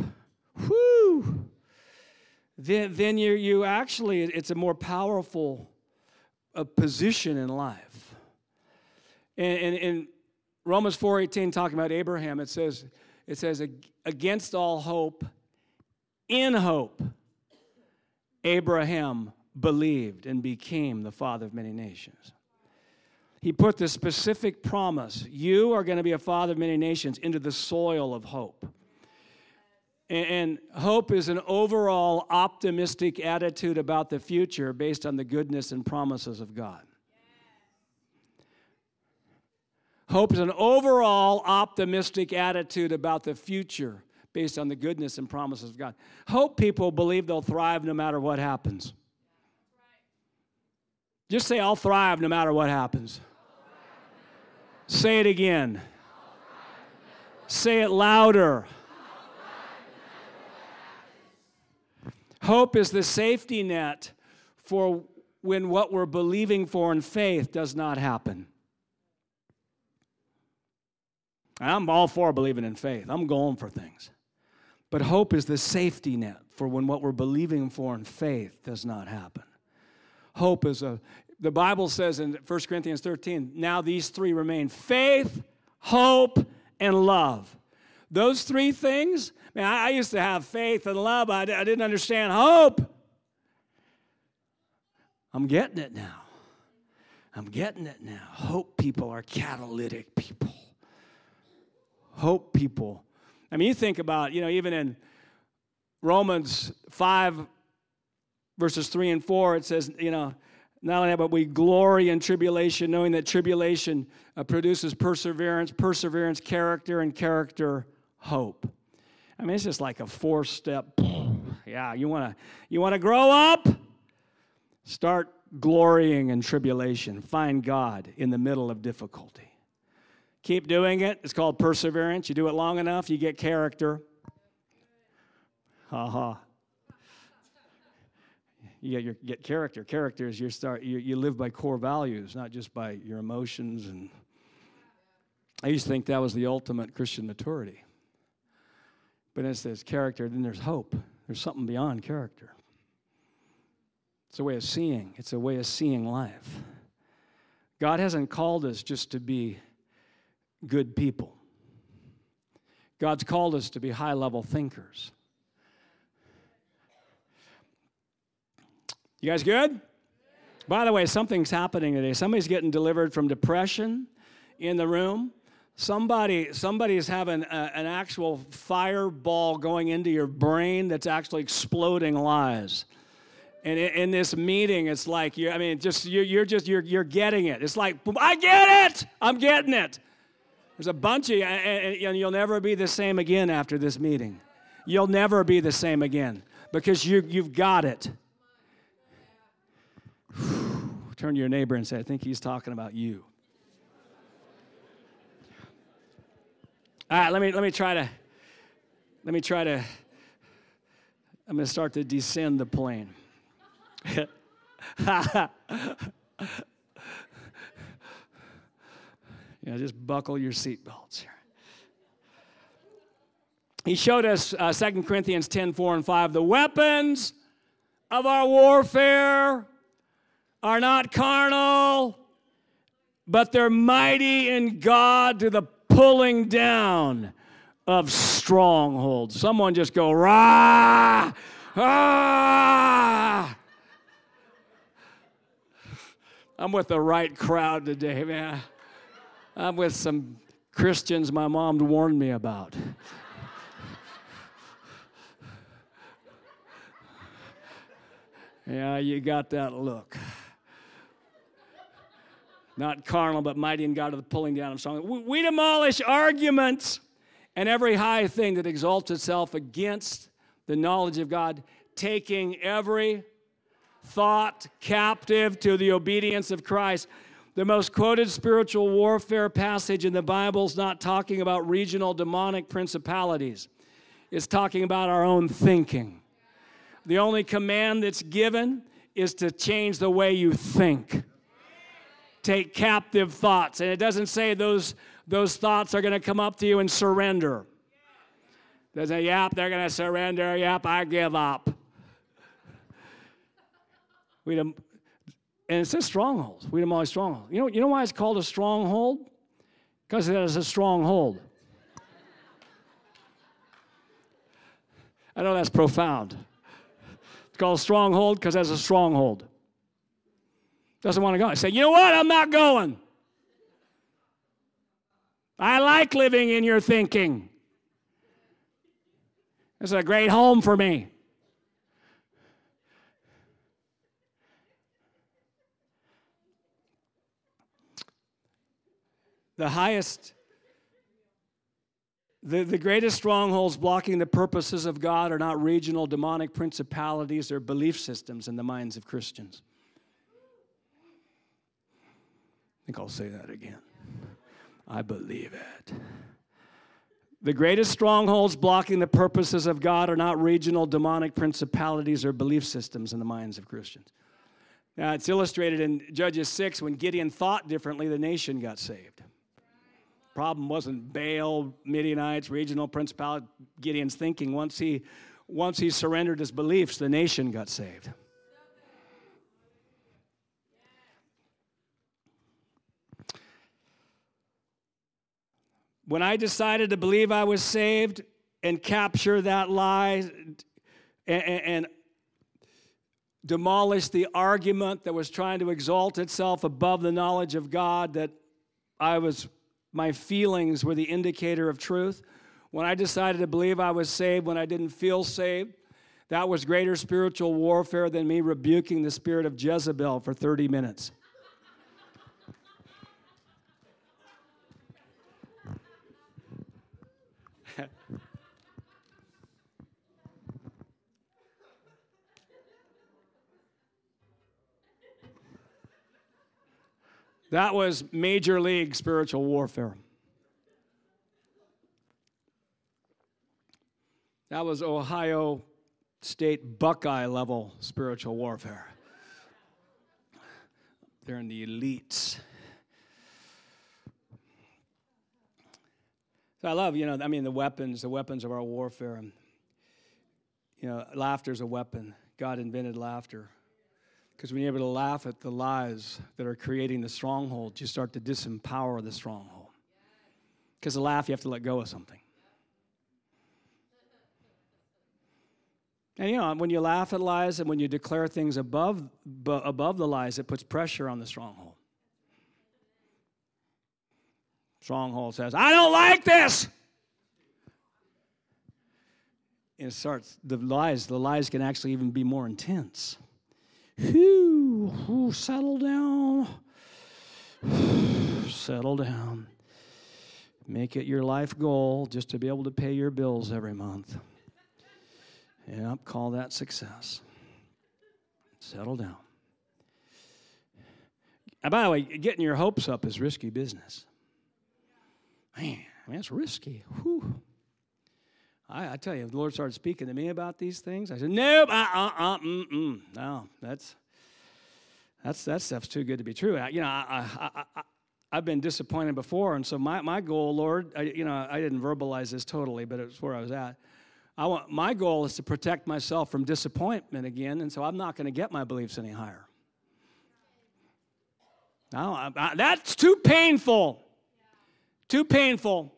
Whoo! Then, then you, you actually, it's a more powerful uh, position in life. And, and, and Romans 4:18 talking about Abraham, it says, it says, against all hope, in hope, Abraham believed and became the father of many nations. He put the specific promise, you are going to be a father of many nations, into the soil of hope. And hope is an overall optimistic attitude about the future based on the goodness and promises of God. Hope is an overall optimistic attitude about the future based on the goodness and promises of God. Hope people believe they'll thrive no matter what happens. Just say, I'll thrive no matter what happens. Say it again. Say it louder. Hope is the safety net for when what we're believing for in faith does not happen. I'm all for believing in faith. I'm going for things. But hope is the safety net for when what we're believing for in faith does not happen. Hope is a, the Bible says in 1 Corinthians 13, now these three remain faith, hope, and love. Those three things, man, I used to have faith and love, I, I didn't understand hope. I'm getting it now. I'm getting it now. Hope people are catalytic people hope people. I mean, you think about, you know, even in Romans 5, verses 3 and 4, it says, you know, not only that, but we glory in tribulation, knowing that tribulation uh, produces perseverance, perseverance, character, and character, hope. I mean, it's just like a four step. Yeah, you want to you want to grow up? Start glorying in tribulation. Find God in the middle of difficulty. Keep doing it. It's called perseverance. You do it long enough, you get character. Ha ha. You get, your, get character. Character is you start you, you live by core values, not just by your emotions. And I used to think that was the ultimate Christian maturity. But as there's character, then there's hope. There's something beyond character. It's a way of seeing. It's a way of seeing life. God hasn't called us just to be good people. God's called us to be high level thinkers. You guys good? By the way, something's happening today. Somebody's getting delivered from depression in the room. Somebody, somebody is having a, an actual fireball going into your brain that's actually exploding lies. And in, in this meeting, it's like you I mean, just you're, you're just you're, you're getting it. It's like I get it. I'm getting it. There's a bunch of you, and you'll never be the same again after this meeting. You'll never be the same again because you, you've got it. Turn to your neighbor and say, I think he's talking about you. All right, let me, let me try to, let me try to, I'm going to start to descend the plane. You know, just buckle your seatbelts here. He showed us uh, 2 Corinthians 10 4 and 5. The weapons of our warfare are not carnal, but they're mighty in God to the pulling down of strongholds. Someone just go, rah, ah. I'm with the right crowd today, man. I'm with some Christians my mom warned me about. yeah, you got that look. Not carnal, but mighty in God of the pulling down of strong. We demolish arguments and every high thing that exalts itself against the knowledge of God, taking every thought captive to the obedience of Christ. The most quoted spiritual warfare passage in the Bible is not talking about regional demonic principalities, it's talking about our own thinking. The only command that's given is to change the way you think. Take captive thoughts. And it doesn't say those, those thoughts are going to come up to you and surrender. There's say, yep, they're going to surrender. Yep, I give up. We, and it says strongholds. We demolish strongholds. You know, you know why it's called a stronghold? Because it is a stronghold. I know that's profound. It's called stronghold because it has a stronghold. Doesn't want to go. I say, you know what? I'm not going. I like living in your thinking. This is a great home for me. The highest, the, the greatest strongholds blocking the purposes of God are not regional demonic principalities or belief systems in the minds of Christians. I think I'll say that again. I believe it. The greatest strongholds blocking the purposes of God are not regional demonic principalities or belief systems in the minds of Christians. Now, it's illustrated in Judges 6 when Gideon thought differently, the nation got saved. Problem wasn't Baal, Midianites, regional principalities, Gideon's thinking. Once he, once he surrendered his beliefs, the nation got saved. When I decided to believe I was saved and capture that lie and, and demolish the argument that was trying to exalt itself above the knowledge of God, that I was, my feelings were the indicator of truth. When I decided to believe I was saved when I didn't feel saved, that was greater spiritual warfare than me rebuking the spirit of Jezebel for 30 minutes. That was major league spiritual warfare. That was Ohio State Buckeye level spiritual warfare. They're in the elites. So I love, you know, I mean, the weapons, the weapons of our warfare. And, You know, laughter is a weapon. God invented laughter. Because when you're able to laugh at the lies that are creating the stronghold, you start to disempower the stronghold. Because to laugh, you have to let go of something. And you know, when you laugh at lies and when you declare things above, above the lies, it puts pressure on the stronghold. Stronghold says, I don't like this. And it starts, the lies, the lies can actually even be more intense. Whew, whew settle down. settle down. Make it your life goal just to be able to pay your bills every month. Yep, call that success. Settle down. And by the way, getting your hopes up is risky business. Man, I mean, it's risky. Whew. I, I, tell you, the Lord started speaking to me about these things. I said, nope, uh, uh, uh, mm, mm. no, that's, that's, that stuff's too good to be true. I, you know, I, I, I, I've been disappointed before, and so my, my goal, Lord, I, you know, I didn't verbalize this totally, but it's where I was at. I want, my goal is to protect myself from disappointment again, and so I'm not going to get my beliefs any higher. No, I, I, that's too painful. Too painful.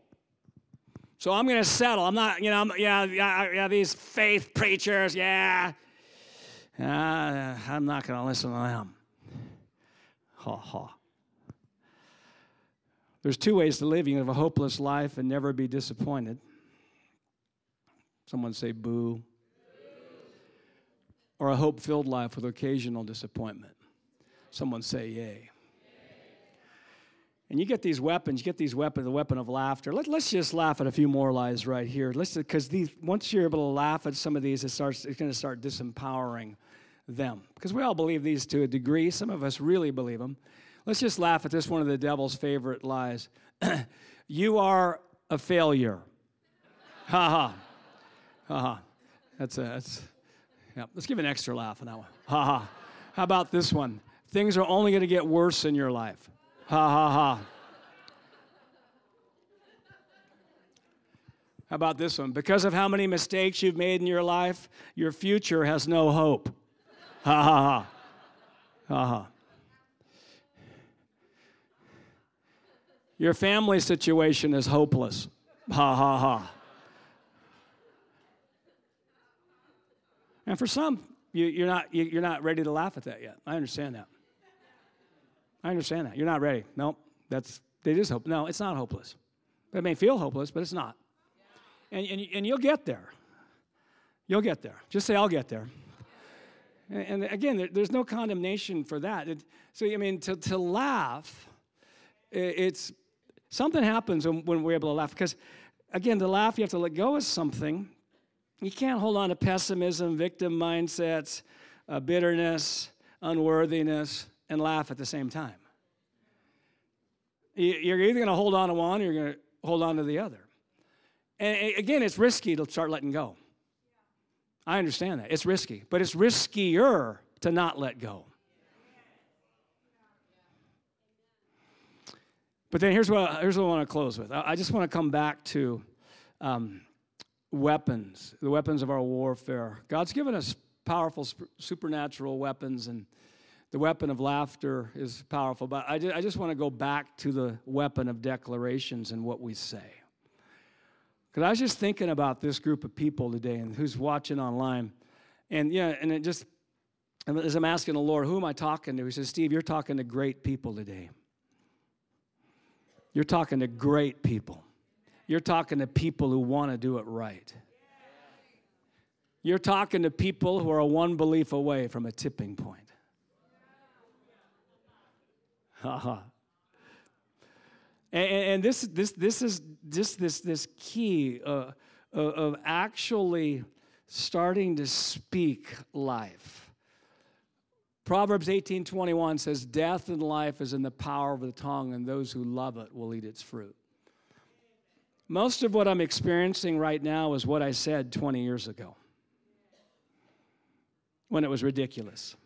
So I'm going to settle. I'm not, you know, I'm, yeah, yeah, yeah, these faith preachers, yeah. Uh, I'm not going to listen to them. Ha ha. There's two ways to live. You can have a hopeless life and never be disappointed. Someone say boo. Or a hope filled life with occasional disappointment. Someone say yay. And you get these weapons, you get these weapons, the weapon of laughter. Let, us just laugh at a few more lies right here. Let's because once you're able to laugh at some of these, it starts it's going to start disempowering them. Because we all believe these to a degree. Some of us really believe them. Let's just laugh at this one of the devil's favorite lies. you are a failure. Ha ha. Ha ha. That's a that's yeah. Let's give an extra laugh on that one. Ha ha. How about this one? Things are only going to get worse in your life. Ha ha ha. How about this one? Because of how many mistakes you've made in your life, your future has no hope. Ha ha ha. Ha ha. Your family situation is hopeless. Ha ha ha. And for some, you, are not, you, are not ready to laugh at that yet. I understand that. I understand that. You're not ready. No, nope, that's, is hope. No, it's not hopeless. It may feel hopeless, but it's not. And, and, and you'll get there. You'll get there. Just say, I'll get there. And, and again, there, there's no condemnation for that. It, so, I mean, to, to laugh, it, it's something happens when, when we're able to laugh. Because, again, to laugh, you have to let go of something you can't hold on to pessimism, victim mindsets, uh, bitterness, unworthiness, and laugh at the same time. You're either going to hold on to one or you're going to hold on to the other. And again, it's risky to start letting go. I understand that. It's risky, but it's riskier to not let go. But then here's what, here's what I want to close with. I just want to come back to um, weapons, the weapons of our warfare. God's given us powerful supernatural weapons, and the weapon of laughter is powerful. But I just, I just want to go back to the weapon of declarations and what we say. Because I was just thinking about this group of people today and who's watching online. And yeah, and it just, as I'm asking the Lord, who am I talking to? He says, Steve, you're talking to great people today. You're talking to great people. You're talking to people who want to do it right. You're talking to people who are one belief away from a tipping point. And, and this, this, this is just this, this key uh, of actually starting to speak life. Proverbs 18:21 says, "Death and life is in the power of the tongue, and those who love it will eat its fruit." Most of what I'm experiencing right now is what I said 20 years ago when it was ridiculous.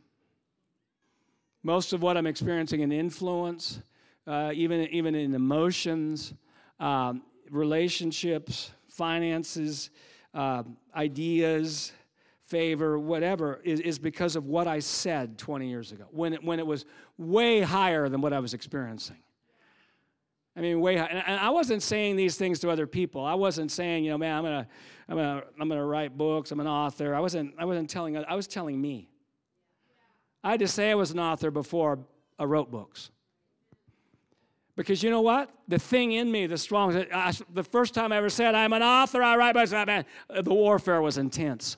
Most of what I'm experiencing in influence, uh, even, even in emotions, um, relationships, finances, uh, ideas, favor, whatever, is, is because of what I said 20 years ago when it, when it was way higher than what I was experiencing. I mean, way high. And I wasn't saying these things to other people. I wasn't saying, you know, man, I'm gonna, I'm gonna, I'm gonna write books. I'm an author. I wasn't, I wasn't telling. I was telling me. I had to say I was an author before I wrote books. Because you know what? The thing in me, the strong, I, the first time I ever said I'm an author, I write books. Man, uh, the warfare was intense.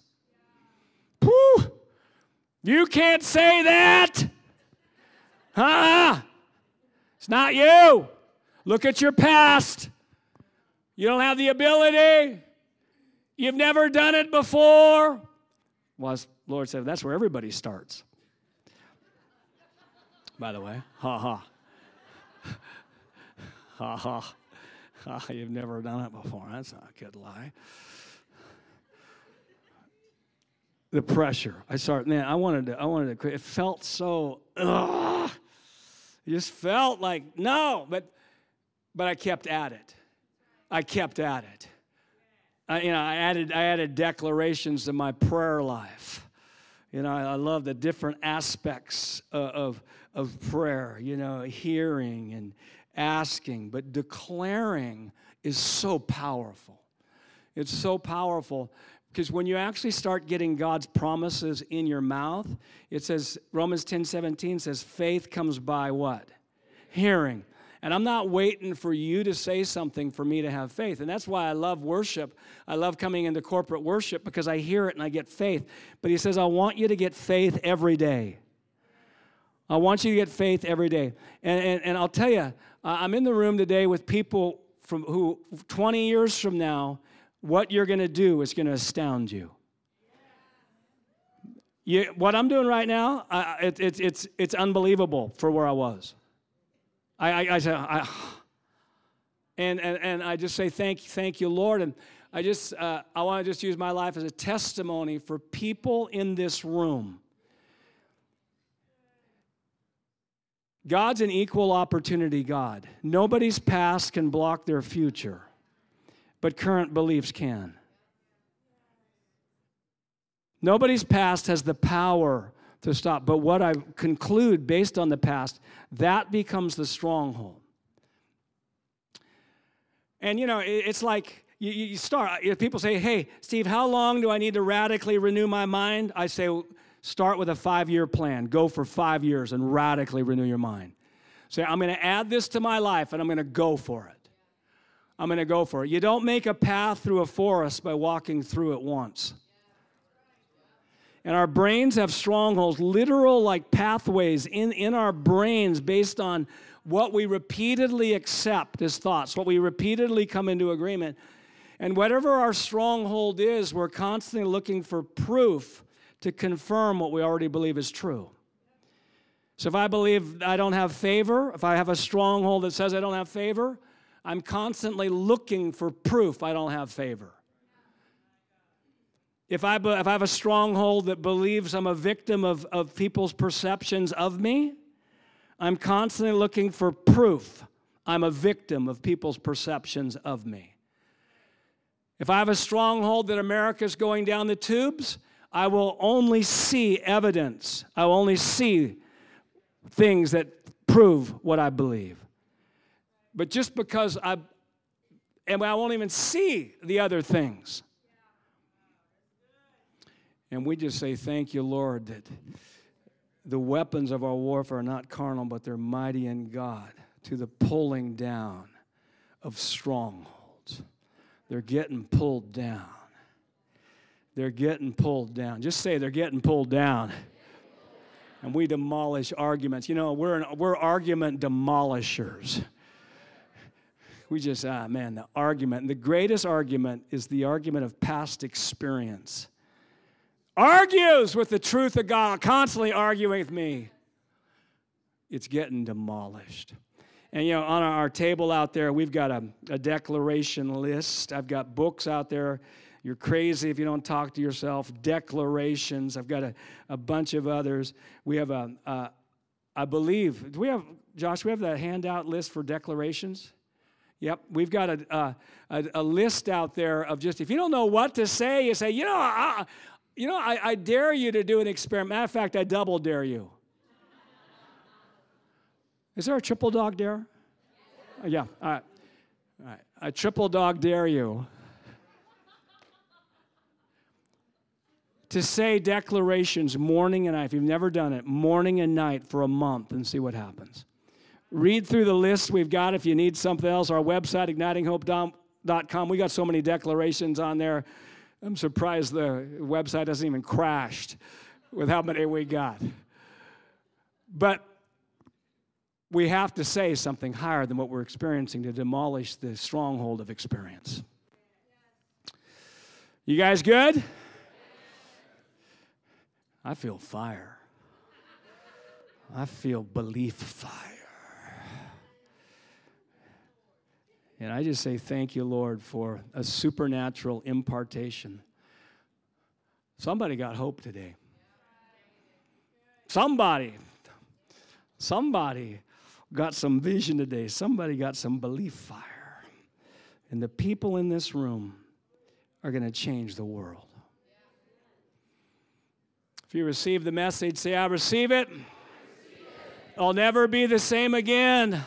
Whew! You can't say that. Huh? It's not you. Look at your past. You don't have the ability. You've never done it before. Well, Lord said, that's where everybody starts. By the way, ha ha. ha ha. Ha, you've never done it before. That's not a good lie. The pressure. I started, man, I wanted to, I wanted to quit. It felt so, ugh. It just felt like, no, but but I kept at it. I kept at it. I, you know, I added, I added declarations to my prayer life. You know, I, I love the different aspects of, of, of prayer, you know, hearing and asking, but declaring is so powerful. It's so powerful because when you actually start getting God's promises in your mouth, it says, Romans 10 17 says, faith comes by what? Hearing. And I'm not waiting for you to say something for me to have faith. And that's why I love worship. I love coming into corporate worship because I hear it and I get faith. But he says, I want you to get faith every day. I want you to get faith every day. And, and, and I'll tell you, I'm in the room today with people from who 20 years from now, what you're going to do is going to astound you. You, what I'm doing right now, uh, it, it, it's, it's unbelievable for where I was. I, I, I, I and, and, and I just say thank, thank you, Lord. And I just, uh, I want to just use my life as a testimony for people in this room. God's an equal opportunity God. Nobody's past can block their future, but current beliefs can. Nobody's past has the power to stop. But what I conclude based on the past, that becomes the stronghold. And you know, it's like you, start, if people say, hey, Steve, how long do I need to radically renew my mind? I say, start with a five year plan. Go for five years and radically renew your mind. Say, I'm going to add this to my life and I'm going to go for it. I'm going to go for it. You don't make a path through a forest by walking through it once. And our brains have strongholds, literal like pathways in, in our brains based on what we repeatedly accept as thoughts, what we repeatedly come into agreement. And whatever our stronghold is, we're constantly looking for proof to confirm what we already believe is true. So if I believe I don't have favor, if I have a stronghold that says I don't have favor, I'm constantly looking for proof I don't have favor. If I, if I have a stronghold that believes I'm a victim of, of people's perceptions of me, I'm constantly looking for proof I'm a victim of people's perceptions of me. If I have a stronghold that America's going down the tubes, I will only see evidence. I will only see things that prove what I believe. But just because I, and I won't even see the other things. And we just say, Thank you, Lord, that the weapons of our warfare are not carnal, but they're mighty in God to the pulling down of strongholds. They're getting pulled down. They're getting pulled down. Just say they're getting pulled down. And we demolish arguments. You know, we're, an, we're argument demolishers. We just, ah, man, the argument. And the greatest argument is the argument of past experience argues with the truth of God, constantly arguing with me, it's getting demolished. And you know, on our table out there, we've got a, a declaration list. I've got books out there. You're crazy if you don't talk to yourself. Declarations. I've got a, a bunch of others. We have a, a, I believe, do we have, Josh, we have that handout list for declarations? Yep, we've got a, a, a, list out there of just, if you don't know what to say, you say, you know, I, you know, I, I dare you to do an experiment. Matter of fact, I double dare you. Is there a triple dog dare? Yeah, all right. All right. I triple dog dare you to say declarations morning and night. If you've never done it, morning and night for a month and see what happens. Read through the list we've got if you need something else. Our website, ignitinghope.com, we got so many declarations on there. I'm surprised the website hasn't even crashed with how many we got. But we have to say something higher than what we're experiencing to demolish the stronghold of experience. You guys good? I feel fire. I feel belief fire. And I just say thank you, Lord, for a supernatural impartation. Somebody got hope today. Somebody, somebody got some vision today. Somebody got some belief fire. And the people in this room are going to change the world. If you receive the message, say, I receive it. I'll never be the same again.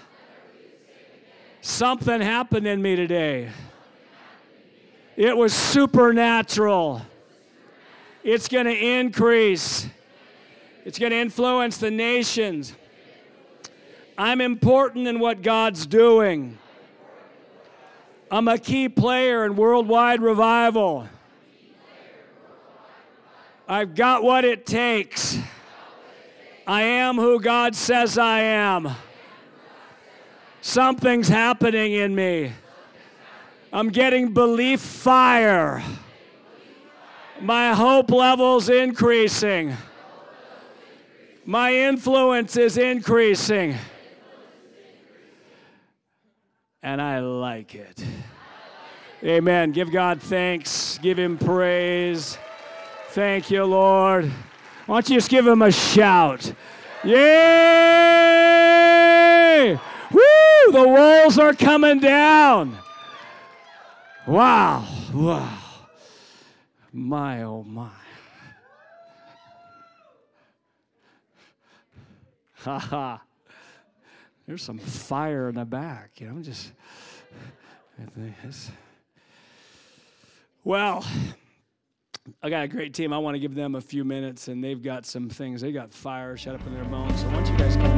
Something happened in me today. It was supernatural. It's going to increase. It's going to influence the nations. I'm important in what God's doing. I'm a key player in worldwide revival. I've got what it takes. I am who God says I am. Something's happening in me. I'm getting belief fire. My hope level's increasing. My influence is increasing. And I like it. Amen. Give God thanks. Give Him praise. Thank you, Lord. Why don't you just give Him a shout? Yay! Woo! The walls are coming down. Wow. Wow. My, oh, my. Ha ha. There's some fire in the back. You know, I'm just, Well, I got a great team. I want to give them a few minutes, and they've got some things. They got fire shut up in their bones. So, once you guys come?